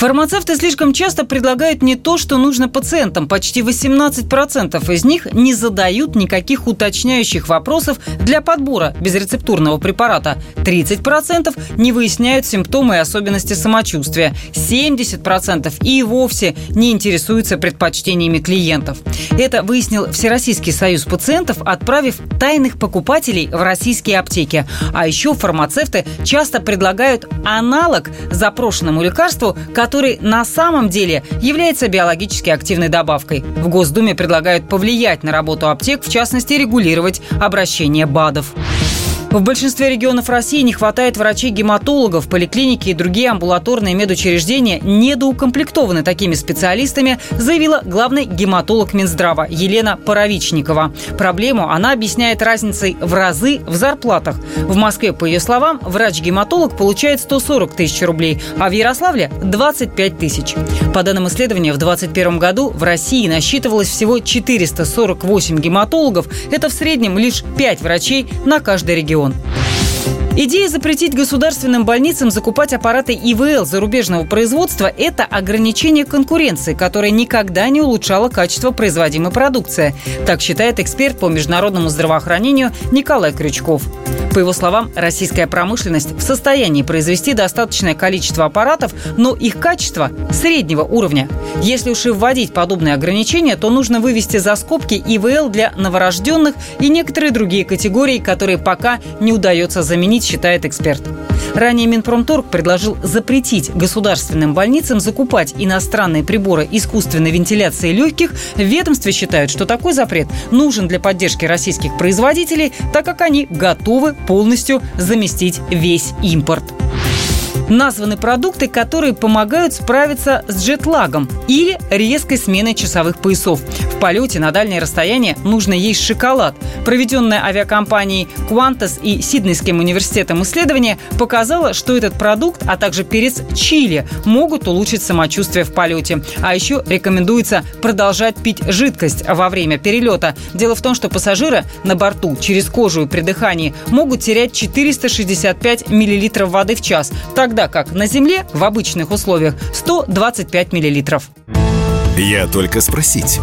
Фармацевты слишком часто предлагают не то, что нужно пациентам. Почти 18% из них не задают никаких уточняющих вопросов для подбора безрецептурного препарата. 30% не выясняют симптомы и особенности самочувствия. 70% и вовсе не интересуются предпочтениями клиентов. Это выяснил Всероссийский союз пациентов, отправив тайных покупателей в российские аптеки. А еще фармацевты часто предлагают аналог запрошенному лекарству, который который на самом деле является биологически активной добавкой. В Госдуме предлагают повлиять на работу аптек, в частности, регулировать обращение БАДов. В большинстве регионов России не хватает врачей-гематологов. Поликлиники и другие амбулаторные медучреждения недоукомплектованы такими специалистами, заявила главный гематолог Минздрава Елена Паровичникова. Проблему она объясняет разницей в разы в зарплатах. В Москве, по ее словам, врач-гематолог получает 140 тысяч рублей, а в Ярославле – 25 тысяч. По данным исследования, в 2021 году в России насчитывалось всего 448 гематологов. Это в среднем лишь 5 врачей на каждый регион регион. Идея запретить государственным больницам закупать аппараты ИВЛ зарубежного производства – это ограничение конкуренции, которое никогда не улучшало качество производимой продукции. Так считает эксперт по международному здравоохранению Николай Крючков. По его словам, российская промышленность в состоянии произвести достаточное количество аппаратов, но их качество среднего уровня. Если уж и вводить подобные ограничения, то нужно вывести за скобки ИВЛ для новорожденных и некоторые другие категории, которые пока не удается заменить, считает эксперт. Ранее Минпромторг предложил запретить государственным больницам закупать иностранные приборы искусственной вентиляции легких. В ведомстве считают, что такой запрет нужен для поддержки российских производителей, так как они готовы полностью заместить весь импорт названы продукты, которые помогают справиться с джетлагом или резкой сменой часовых поясов. В полете на дальнее расстояние нужно есть шоколад. Проведенное авиакомпанией Qantas и Сиднейским университетом исследование показало, что этот продукт, а также перец чили могут улучшить самочувствие в полете. А еще рекомендуется продолжать пить жидкость во время перелета. Дело в том, что пассажиры на борту через кожу и при дыхании могут терять 465 мл воды в час. Тогда тогда как на Земле в обычных условиях 125 миллилитров. Я только спросить.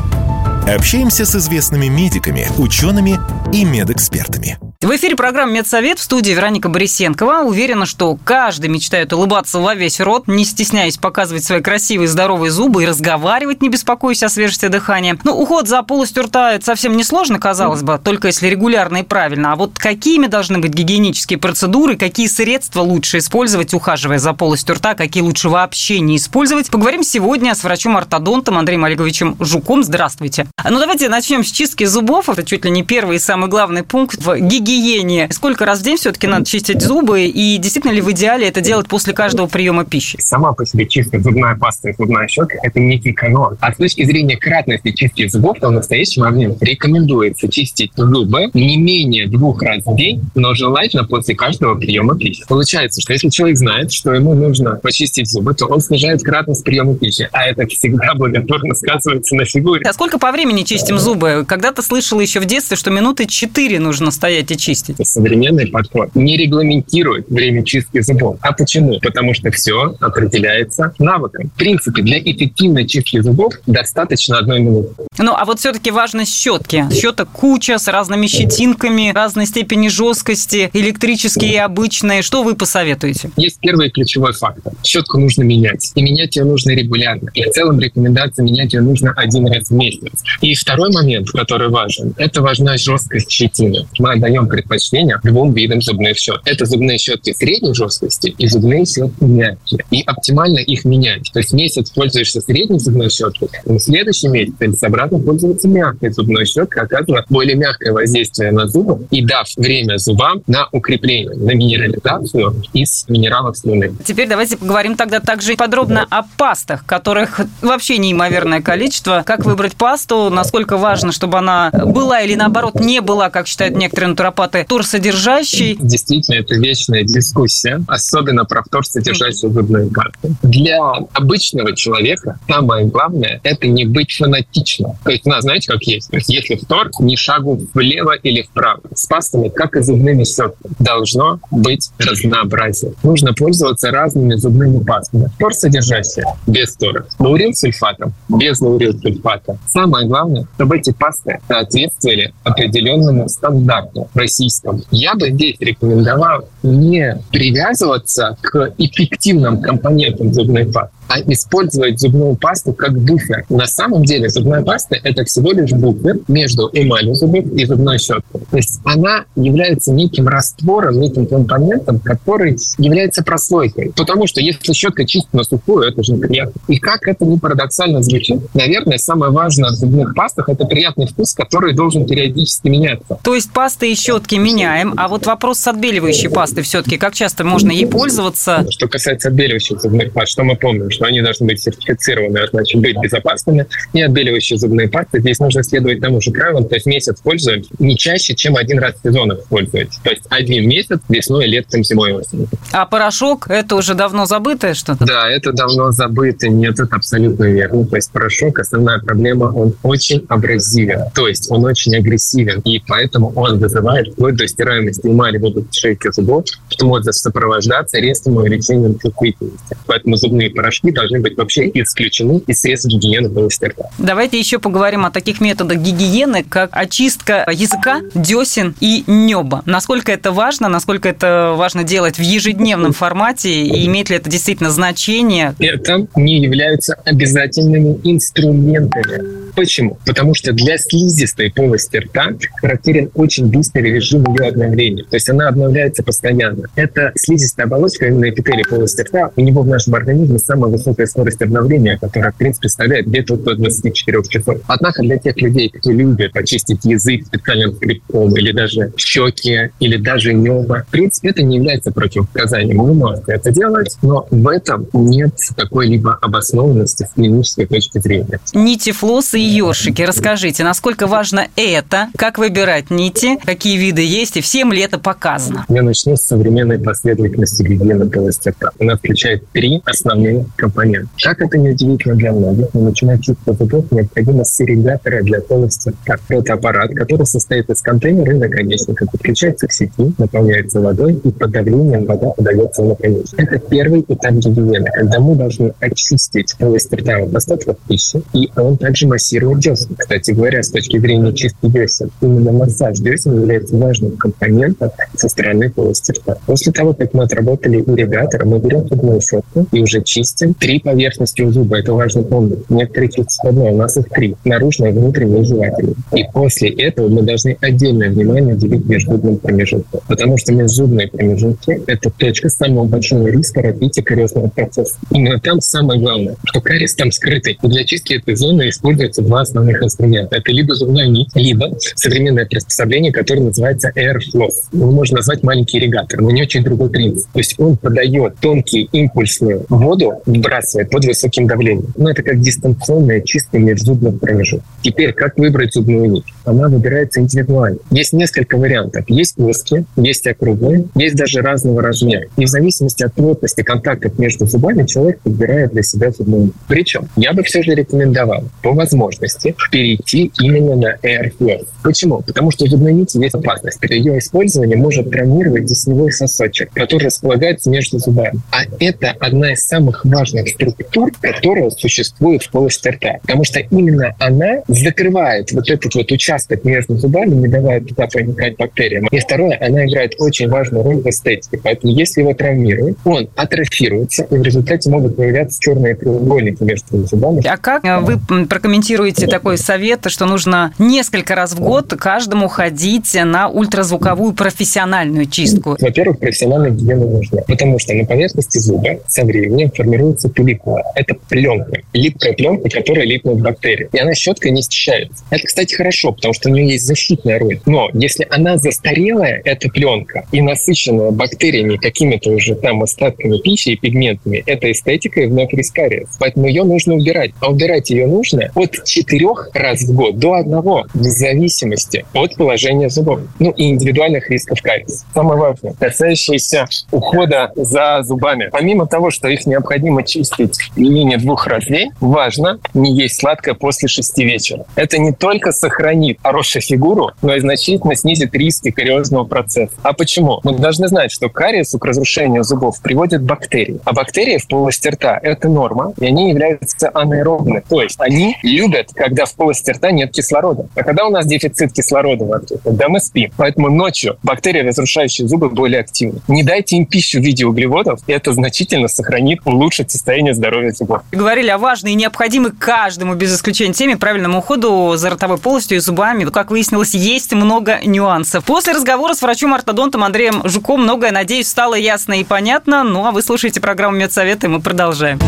Общаемся с известными медиками, учеными и медэкспертами. В эфире программа «Медсовет» в студии Вероника Борисенкова. Уверена, что каждый мечтает улыбаться во весь рот, не стесняясь показывать свои красивые здоровые зубы и разговаривать, не беспокоясь о свежести дыхания. Ну, уход за полостью рта – это совсем не сложно, казалось бы, только если регулярно и правильно. А вот какими должны быть гигиенические процедуры, какие средства лучше использовать, ухаживая за полостью рта, какие лучше вообще не использовать, поговорим сегодня с врачом-ортодонтом Андреем Олеговичем Жуком. Здравствуйте. Ну, давайте начнем с чистки зубов. Это чуть ли не первый и самый главный пункт в гигиене гигиене. Сколько раз в день все-таки надо чистить зубы? И действительно ли в идеале это делать после каждого приема пищи? Сама по себе чистая зубная паста и зубная щетка – это некий канон. А с точки зрения кратности чистки зубов, то в настоящий момент рекомендуется чистить зубы не менее двух раз в день, но желательно после каждого приема пищи. Получается, что если человек знает, что ему нужно почистить зубы, то он снижает кратность приема пищи. А это всегда благотворно сказывается на фигуре. А сколько по времени чистим зубы? Когда-то слышала еще в детстве, что минуты четыре нужно стоять и чистить? Современный подход не регламентирует время чистки зубов. А почему? Потому что все определяется навыком. В принципе, для эффективной чистки зубов достаточно одной минуты. Ну, а вот все-таки важность щетки. Щеток куча с разными щетинками, разной степени жесткости, электрические и обычные. Что вы посоветуете? Есть первый ключевой фактор. Щетку нужно менять. И менять ее нужно регулярно. И в целом рекомендация менять ее нужно один раз в месяц. И второй момент, который важен, это важна жесткость щетины. Мы отдаем предпочтение двум видам зубных щеток. Это зубные щетки средней жесткости и зубные щетки мягкие. И оптимально их менять. То есть месяц пользуешься средней зубной щеткой, в следующий месяц или обратно пользоваться мягкой зубной щеткой, оказывая более мягкое воздействие на зубы и дав время зубам на укрепление, на минерализацию из минералов слюны. Теперь давайте поговорим тогда также подробно о пастах, которых вообще неимоверное количество. Как выбрать пасту, насколько важно, чтобы она была или наоборот не была, как считают некоторые натуропаты, торсодержащей. Действительно, это вечная дискуссия, особенно про вторсодержащую зубную пасту. Для обычного человека самое главное – это не быть фанатичным. То есть, ну, знаете, как есть? То есть, если втор, ни шагу влево или вправо. С пастами, как и зубными щетками, должно быть разнообразие. Нужно пользоваться разными зубными пастами. Тор содержащие без тора. Лаурил сульфатом без лаурил сульфата. Самое главное, чтобы эти пасты соответствовали определенному стандарту российскому. Я бы здесь рекомендовал не привязываться к эффективным компонентам зубной пасты, а использовать зубную пасту как буфер. На самом деле зубная паста – это всего лишь буфер между эмалью зубов и зубной щеткой. То есть она является неким раствором, неким компонентом, который является прослойкой. Потому что если щетка чистит на сухую, это же неприятно. И как это не парадоксально звучит, наверное, самое важное в зубных пастах – это приятный вкус, который должен периодически меняться. То есть пасты и щетки меняем, а вот вопрос с отбеливающей пастой все-таки, как часто можно ей пользоваться? Что касается отбеливающих зубных паст, что мы помним? Что они должны быть сертифицированы, а значит быть безопасными. И отбеливающие зубные пасты. Здесь нужно следовать тому же правилам, то есть месяц пользуем не чаще, чем один раз в сезон их пользуете. То есть один месяц весной, летом, зимой, осенью. А порошок – это уже давно забытое что-то? Да, это давно забыто. Нет, это абсолютно верно. То есть порошок, основная проблема, он очень абразивен. То есть он очень агрессивен. И поэтому он вызывает вплоть до стираемости эмали области шейки зубов, что может сопровождаться резким увеличением чувствительности. Поэтому зубные порошки они должны быть вообще исключены из средств гигиены полости рта. Давайте еще поговорим о таких методах гигиены, как очистка языка, десен и неба. Насколько это важно, насколько это важно делать в ежедневном формате и имеет ли это действительно значение? Это не являются обязательными инструментами Почему? Потому что для слизистой полости рта характерен очень быстрый режим ее обновления. То есть она обновляется постоянно. Это слизистая оболочка, именно эпителий полости рта, у него в нашем организме самая высокая скорость обновления, которая, в принципе, составляет где-то до 24 часов. Однако для тех людей, кто любит почистить язык специальным скрипком или даже щеки, или даже небо, в принципе, это не является противопоказанием. Вы можете это делать, но в этом нет какой-либо обоснованности с клинической точки зрения. Нити флосса и ёршики. Расскажите, насколько важно это, как выбирать нити, какие виды есть, и всем ли это показано? Я начну с современной последовательности гигиены полости рта. Она включает три основные компонента. Как это не удивительно для многих, но начинать чувство зубов необходимо стерилятора для полости рта. Это аппарат, который состоит из контейнера и наконечника, подключается к сети, наполняется водой и под давлением вода подается в наконечник. Это первый этап гигиены, когда мы должны очистить полость от остатков пищи, и он также массирует массировать десен. Кстати говоря, с точки зрения чистки десен, именно массаж десен является важным компонентом со стороны полости рта. После того, как мы отработали ирригатор, мы берем зубную щетку и уже чистим три поверхности у зуба. Это важно помнить. Некоторые чистят одной, у нас их три. Наружная, внутренняя и жевательная. И после этого мы должны отдельное внимание уделить межзубным промежуткам. Потому что межзубные промежутки – это точка самого большого риска развития кариесного процесса. Именно там самое главное, что кариес там скрытый. И для чистки этой зоны используется два основных инструмента. Это либо зубная нить, либо современное приспособление, которое называется Airfloss. Его можно назвать маленький ирригатор, но не очень другой принцип. То есть он подает тонкие импульсную воду, вбрасывает под высоким давлением. Но это как дистанционная чистка межзубных промежутков. Теперь, как выбрать зубную нить? Она выбирается индивидуально. Есть несколько вариантов. Есть плоские, есть округлые, есть даже разного размера. И в зависимости от плотности контактов между зубами человек подбирает для себя зубную нить. Причем я бы все же рекомендовал по возможности возможности перейти именно на Airflow. Почему? Потому что в зубной нити есть опасность. При ее использовании может травмировать десневой сосочек, который располагается между зубами. А это одна из самых важных структур, которая существует в полости рта. Потому что именно она закрывает вот этот вот участок между зубами, не давая туда проникать бактериям. И второе, она играет очень важную роль в эстетике. Поэтому если его травмируют, он атрофируется, и в результате могут появляться черные треугольники между зубами. А как вы прокомментируете такой совет, что нужно несколько раз в год каждому ходить на ультразвуковую профессиональную чистку? Во-первых, профессиональная гигиена нужна, потому что на поверхности зуба со временем формируется пелликула. Это пленка, липкая пленка, которая липнут бактерии. И она щеткой не счищается. Это, кстати, хорошо, потому что у нее есть защитная роль. Но если она застарелая, эта пленка, и насыщенная бактериями, какими-то уже там остатками пищи и пигментами, это эстетика и вновь рискариес. Поэтому ее нужно убирать. А убирать ее нужно от четырех раз в год до одного, в зависимости от положения зубов. Ну и индивидуальных рисков кариеса. Самое важное, касающееся ухода за зубами. Помимо того, что их необходимо чистить не менее двух раз в день, важно не есть сладкое после шести вечера. Это не только сохранит хорошую фигуру, но и значительно снизит риски кариозного процесса. А почему? Мы должны знать, что кариесу к разрушению зубов приводят бактерии. А бактерии в полости рта – это норма, и они являются анаэробны. То есть они любят, когда в полости рта нет кислорода. А когда у нас дефицит кислорода во рту, тогда мы спим. Поэтому ночью бактерии, разрушающие зубы, более активны. Не дайте им пищу в виде углеводов, и это значительно сохранит, улучшит состояние здоровья зубов. Говорили о важной и необходимой каждому без исключения теме правильному уходу за ротовой полостью и зубами. Как выяснилось, есть много нюансов. После разговора с врачом-ортодонтом Андреем Жуком многое, надеюсь, стало ясно и понятно. Ну, а вы слушаете программу «Медсовет», мы продолжаем.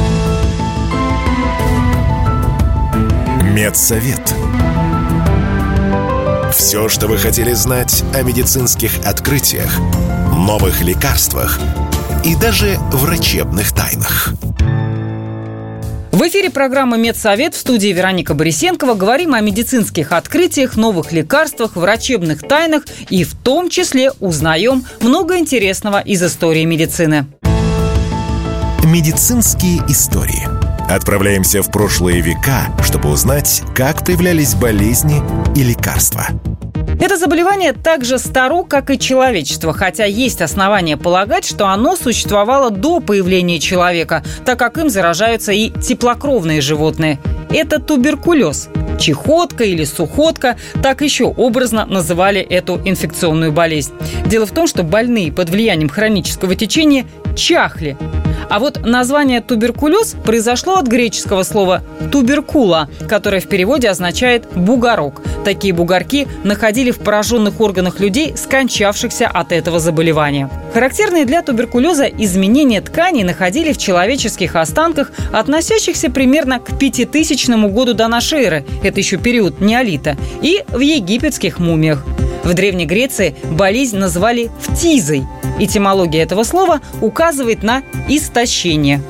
Медсовет. Все, что вы хотели знать о медицинских открытиях, новых лекарствах и даже врачебных тайнах. В эфире программы «Медсовет» в студии Вероника Борисенкова. Говорим о медицинских открытиях, новых лекарствах, врачебных тайнах и в том числе узнаем много интересного из истории медицины. Медицинские истории. Отправляемся в прошлые века, чтобы узнать, как появлялись болезни и лекарства. Это заболевание так же старо, как и человечество, хотя есть основания полагать, что оно существовало до появления человека, так как им заражаются и теплокровные животные. Это туберкулез. Чехотка или сухотка, так еще образно называли эту инфекционную болезнь. Дело в том, что больные под влиянием хронического течения чахли, а вот название туберкулез произошло от греческого слова туберкула, которое в переводе означает бугорок. Такие бугорки находили в пораженных органах людей, скончавшихся от этого заболевания. Характерные для туберкулеза изменения тканей находили в человеческих останках, относящихся примерно к 5000 году до нашей эры, это еще период неолита, и в египетских мумиях. В Древней Греции болезнь называли фтизой. Этимология этого слова указывает на истощение.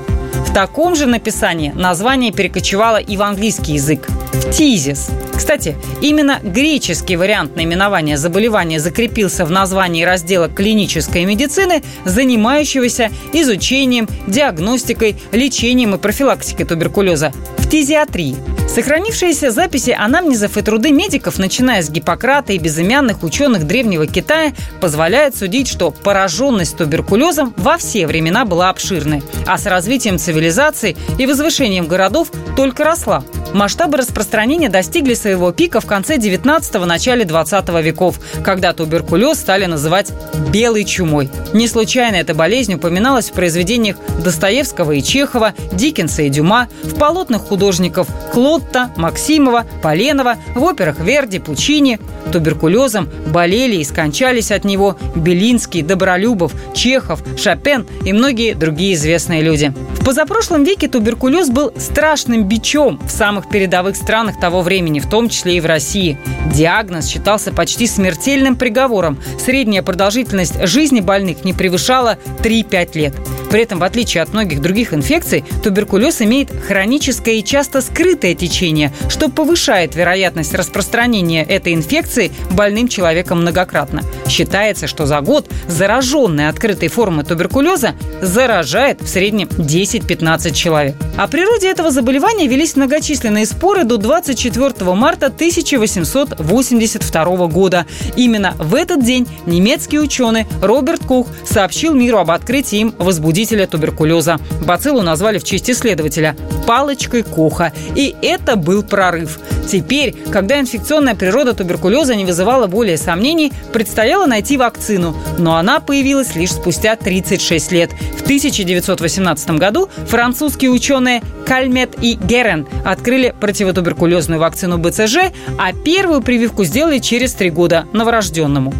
В таком же написании название перекочевало и в английский язык – фтизис. Кстати, именно греческий вариант наименования заболевания закрепился в названии раздела клинической медицины, занимающегося изучением, диагностикой, лечением и профилактикой туберкулеза – фтизиатрии. Сохранившиеся записи анамнезов и труды медиков, начиная с Гиппократа и безымянных ученых Древнего Китая, позволяют судить, что пораженность туберкулезом во все времена была обширной, а с развитием цивилизации и возвышением городов только росла. Масштабы распространения достигли своего пика в конце 19-го, начале 20 веков, когда туберкулез стали называть «белой чумой». Не случайно эта болезнь упоминалась в произведениях Достоевского и Чехова, Диккенса и Дюма, в полотнах художников Клотта, Максимова, Поленова, в операх Верди, Пучини. Туберкулезом болели и скончались от него Белинский, Добролюбов, Чехов, Шопен и многие другие известные люди. В позапрошлом веке туберкулез был страшным бичом в самых передовых странах того времени, в том числе и в России. Диагноз считался почти смертельным приговором. Средняя продолжительность жизни больных не превышала 3-5 лет. При этом, в отличие от многих других инфекций, туберкулез имеет хроническое и часто скрытое течение, что повышает вероятность распространения этой инфекции больным человеком многократно. Считается, что за год зараженный открытой формой туберкулеза заражает в среднем 10-15 человек. О природе этого заболевания велись многочисленные споры до 24 марта 1882 года. Именно в этот день немецкий ученый Роберт Кух сообщил миру об открытии им возбудителя туберкулеза. Бациллу назвали в честь исследователя палочкой Коха. И это был прорыв. Теперь, когда инфекционная природа туберкулеза не вызывала более сомнений, предстояло найти вакцину. Но она появилась лишь спустя 36 лет. В 1918 году французские ученые Кальмет и Герен открыли противотуберкулезную вакцину БЦЖ, а первую прививку сделали через три года новорожденному.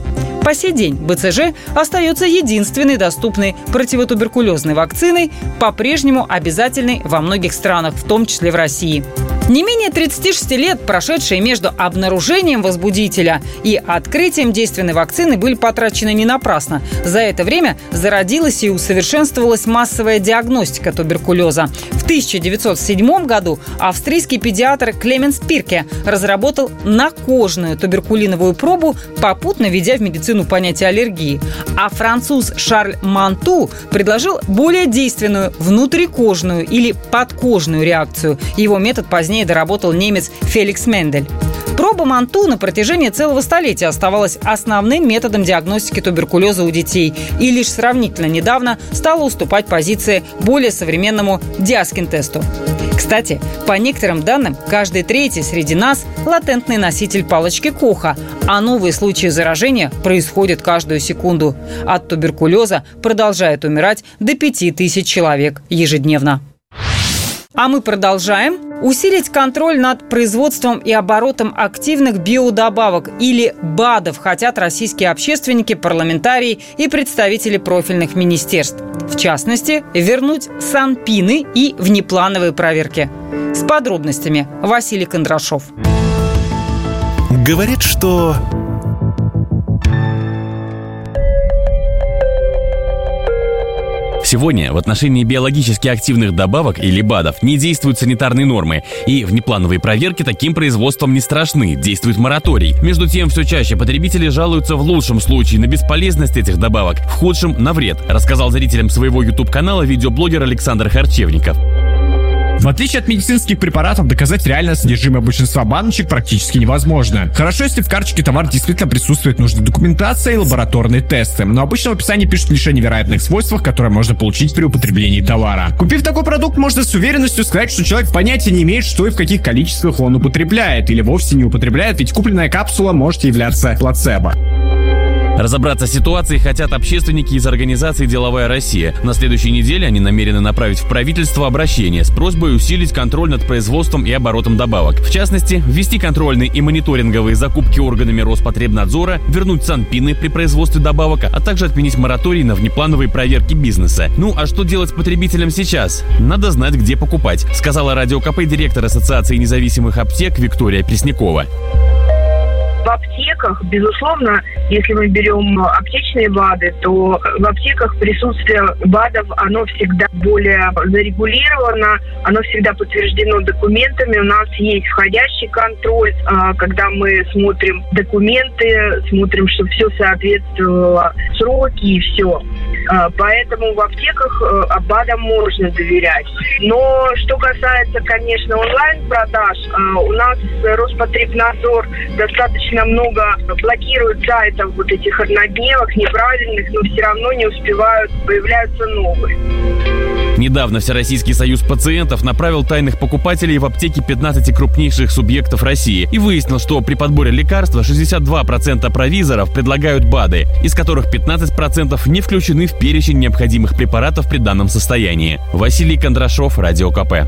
По сей день БЦЖ остается единственной доступной противотуберкулезной вакциной, по-прежнему обязательной во многих странах, в том числе в России. Не менее 36 лет, прошедшие между обнаружением возбудителя и открытием действенной вакцины, были потрачены не напрасно. За это время зародилась и усовершенствовалась массовая диагностика туберкулеза. В 1907 году австрийский педиатр Клеменс Пирке разработал накожную туберкулиновую пробу, попутно введя в медицину понятие аллергии. А француз Шарль Манту предложил более действенную внутрикожную или подкожную реакцию. Его метод позднее позднее доработал немец Феликс Мендель. Проба Манту на протяжении целого столетия оставалась основным методом диагностики туберкулеза у детей и лишь сравнительно недавно стала уступать позиции более современному Диаскин-тесту. Кстати, по некоторым данным, каждый третий среди нас – латентный носитель палочки Коха, а новые случаи заражения происходят каждую секунду. От туберкулеза продолжает умирать до 5000 человек ежедневно. А мы продолжаем. Усилить контроль над производством и оборотом активных биодобавок или БАДов хотят российские общественники, парламентарии и представители профильных министерств. В частности, вернуть санпины и внеплановые проверки. С подробностями Василий Кондрашов. Говорит, что Сегодня в отношении биологически активных добавок или БАДов не действуют санитарные нормы, и внеплановые проверки таким производством не страшны, действует мораторий. Между тем, все чаще потребители жалуются в лучшем случае на бесполезность этих добавок, в худшем – на вред, рассказал зрителям своего YouTube-канала видеоблогер Александр Харчевников. В отличие от медицинских препаратов, доказать реальное содержимое большинства баночек практически невозможно. Хорошо, если в карточке товар действительно присутствует нужная документация и лабораторные тесты, но обычно в описании пишут лишь о невероятных свойствах, которые можно получить при употреблении товара. Купив такой продукт, можно с уверенностью сказать, что человек понятия не имеет, что и в каких количествах он употребляет, или вовсе не употребляет, ведь купленная капсула может являться плацебо. Разобраться с ситуацией хотят общественники из организации «Деловая Россия». На следующей неделе они намерены направить в правительство обращение с просьбой усилить контроль над производством и оборотом добавок. В частности, ввести контрольные и мониторинговые закупки органами Роспотребнадзора, вернуть санпины при производстве добавок, а также отменить мораторий на внеплановые проверки бизнеса. Ну а что делать потребителям сейчас? Надо знать, где покупать, сказала радио КП директор Ассоциации независимых аптек Виктория Преснякова. В аптеках, безусловно, если мы берем аптечные БАДы, то в аптеках присутствие БАДов, оно всегда более зарегулировано, оно всегда подтверждено документами. У нас есть входящий контроль, а, когда мы смотрим документы, смотрим, чтобы все соответствовало сроки и все. А, поэтому в аптеках э, БАДам можно доверять. Но что касается, конечно, онлайн-продаж, а, у нас Роспотребнадзор достаточно много блокирует сайтов вот этих однодневок, неправильных, но все равно не успевают, появляются новые. Недавно Всероссийский союз пациентов направил тайных покупателей в аптеки 15 крупнейших субъектов России и выяснил, что при подборе лекарства 62% провизоров предлагают БАДы, из которых 15% не включены в перечень необходимых препаратов при данном состоянии. Василий Кондрашов, Радио КП.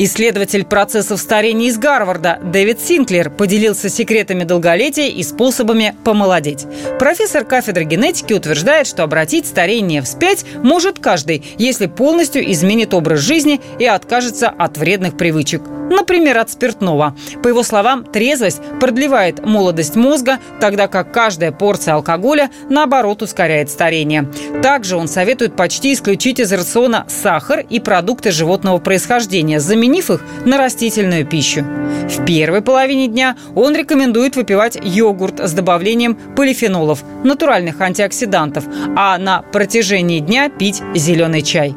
Исследователь процессов старения из Гарварда Дэвид Синклер поделился секретами долголетия и способами помолодеть. Профессор кафедры генетики утверждает, что обратить старение вспять может каждый, если полностью изменит образ жизни и откажется от вредных привычек. Например, от спиртного. По его словам, трезвость продлевает молодость мозга, тогда как каждая порция алкоголя, наоборот, ускоряет старение. Также он советует почти исключить из рациона сахар и продукты животного происхождения, заменив их на растительную пищу. В первой половине дня он рекомендует выпивать йогурт с добавлением полифенолов, натуральных антиоксидантов, а на протяжении дня пить зеленый чай.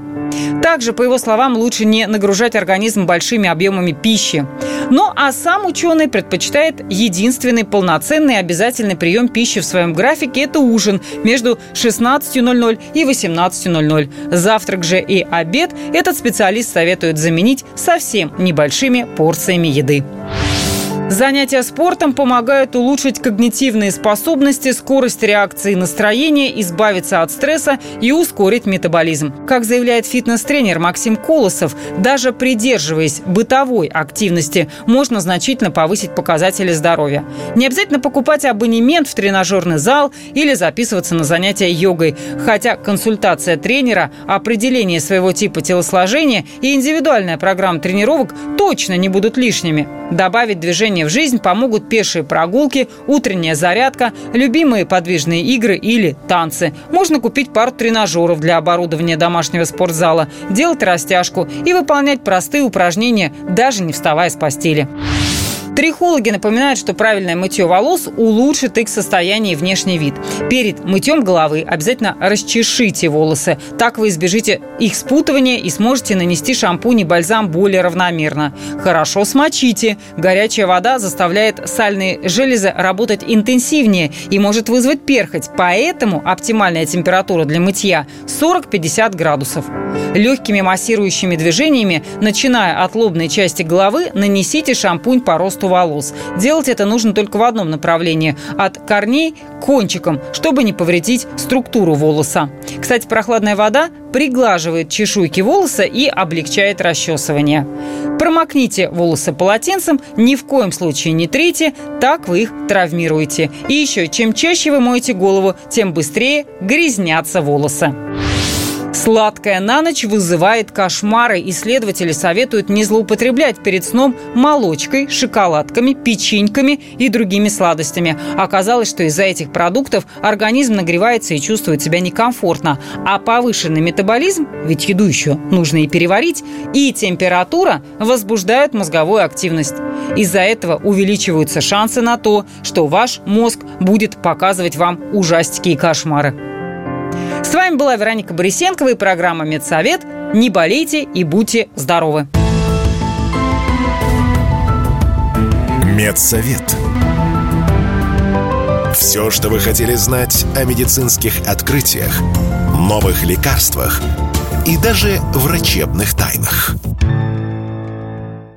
Также, по его словам, лучше не нагружать организм большими объемами пищи. Ну а сам ученый предпочитает единственный полноценный обязательный прием пищи в своем графике – это ужин между 16.00 и 18.00. Завтрак же и обед этот специалист советует заменить совсем небольшими порциями еды. Занятия спортом помогают улучшить когнитивные способности, скорость реакции настроения, избавиться от стресса и ускорить метаболизм. Как заявляет фитнес-тренер Максим Колосов, даже придерживаясь бытовой активности, можно значительно повысить показатели здоровья. Не обязательно покупать абонемент в тренажерный зал или записываться на занятия йогой, хотя консультация тренера, определение своего типа телосложения и индивидуальная программа тренировок точно не будут лишними. Добавить движение в жизнь помогут пешие прогулки, утренняя зарядка, любимые подвижные игры или танцы. Можно купить пару тренажеров для оборудования домашнего спортзала, делать растяжку и выполнять простые упражнения, даже не вставая с постели. Трихологи напоминают, что правильное мытье волос улучшит их состояние и внешний вид. Перед мытьем головы обязательно расчешите волосы. Так вы избежите их спутывания и сможете нанести шампунь и бальзам более равномерно. Хорошо смочите. Горячая вода заставляет сальные железы работать интенсивнее и может вызвать перхоть. Поэтому оптимальная температура для мытья 40-50 градусов. Легкими массирующими движениями, начиная от лобной части головы, нанесите шампунь по росту волос. Делать это нужно только в одном направлении – от корней к кончикам, чтобы не повредить структуру волоса. Кстати, прохладная вода приглаживает чешуйки волоса и облегчает расчесывание. Промокните волосы полотенцем, ни в коем случае не трите, так вы их травмируете. И еще, чем чаще вы моете голову, тем быстрее грязнятся волосы. Сладкое на ночь вызывает кошмары. Исследователи советуют не злоупотреблять перед сном молочкой, шоколадками, печеньками и другими сладостями. Оказалось, что из-за этих продуктов организм нагревается и чувствует себя некомфортно. А повышенный метаболизм, ведь еду еще нужно и переварить, и температура возбуждают мозговую активность. Из-за этого увеличиваются шансы на то, что ваш мозг будет показывать вам ужастики и кошмары. С вами была Вероника Борисенкова и программа «Медсовет». Не болейте и будьте здоровы. Медсовет. Все, что вы хотели знать о медицинских открытиях, новых лекарствах и даже врачебных тайнах –